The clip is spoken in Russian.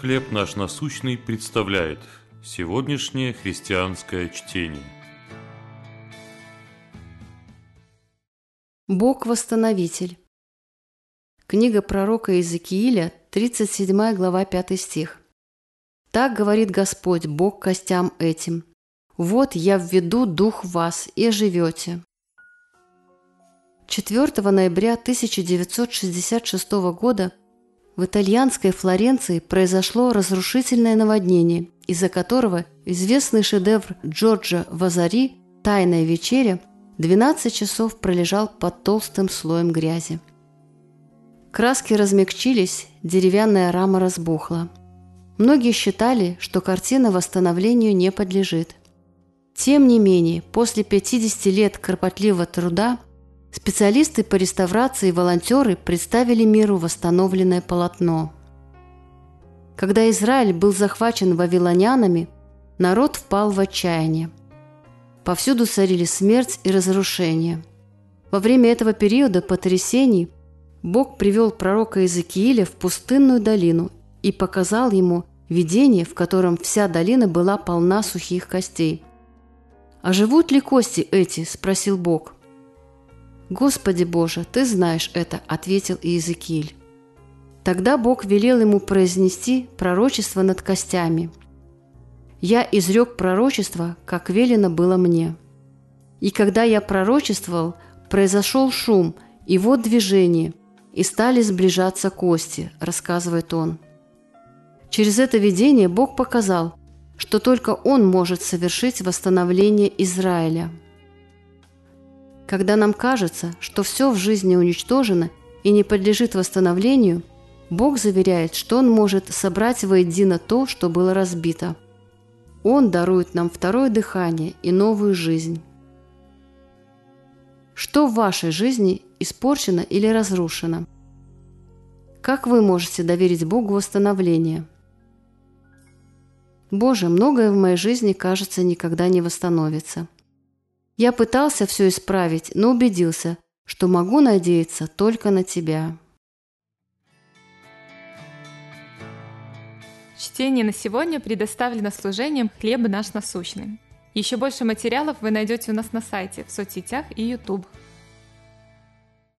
«Хлеб наш насущный» представляет сегодняшнее христианское чтение. Бог-восстановитель. Книга пророка Иезекииля, 37 глава, 5 стих. «Так говорит Господь, Бог костям этим. Вот я введу дух вас, и живете». 4 ноября 1966 года в итальянской Флоренции произошло разрушительное наводнение, из-за которого известный шедевр Джорджа Вазари «Тайная вечеря» 12 часов пролежал под толстым слоем грязи. Краски размягчились, деревянная рама разбухла. Многие считали, что картина восстановлению не подлежит. Тем не менее, после 50 лет кропотливого труда специалисты по реставрации и волонтеры представили миру восстановленное полотно. Когда Израиль был захвачен вавилонянами, народ впал в отчаяние. Повсюду царили смерть и разрушение. Во время этого периода потрясений Бог привел пророка Иезекииля в пустынную долину и показал ему видение, в котором вся долина была полна сухих костей. «А живут ли кости эти?» – спросил Бог. «Господи Боже, Ты знаешь это», – ответил Иезекииль. Тогда Бог велел ему произнести пророчество над костями. «Я изрек пророчество, как велено было мне». И когда я пророчествовал, произошел шум, и вот движение – и стали сближаться кости, рассказывает он. Через это видение Бог показал, что только Он может совершить восстановление Израиля. Когда нам кажется, что все в жизни уничтожено и не подлежит восстановлению, Бог заверяет, что Он может собрать воедино то, что было разбито. Он дарует нам второе дыхание и новую жизнь. Что в вашей жизни испорчено или разрушено? Как вы можете доверить Богу восстановление? Боже, многое в моей жизни, кажется, никогда не восстановится. Я пытался все исправить, но убедился, что могу надеяться только на Тебя. Чтение на сегодня предоставлено служением «Хлеб наш насущный». Еще больше материалов вы найдете у нас на сайте, в соцсетях и YouTube.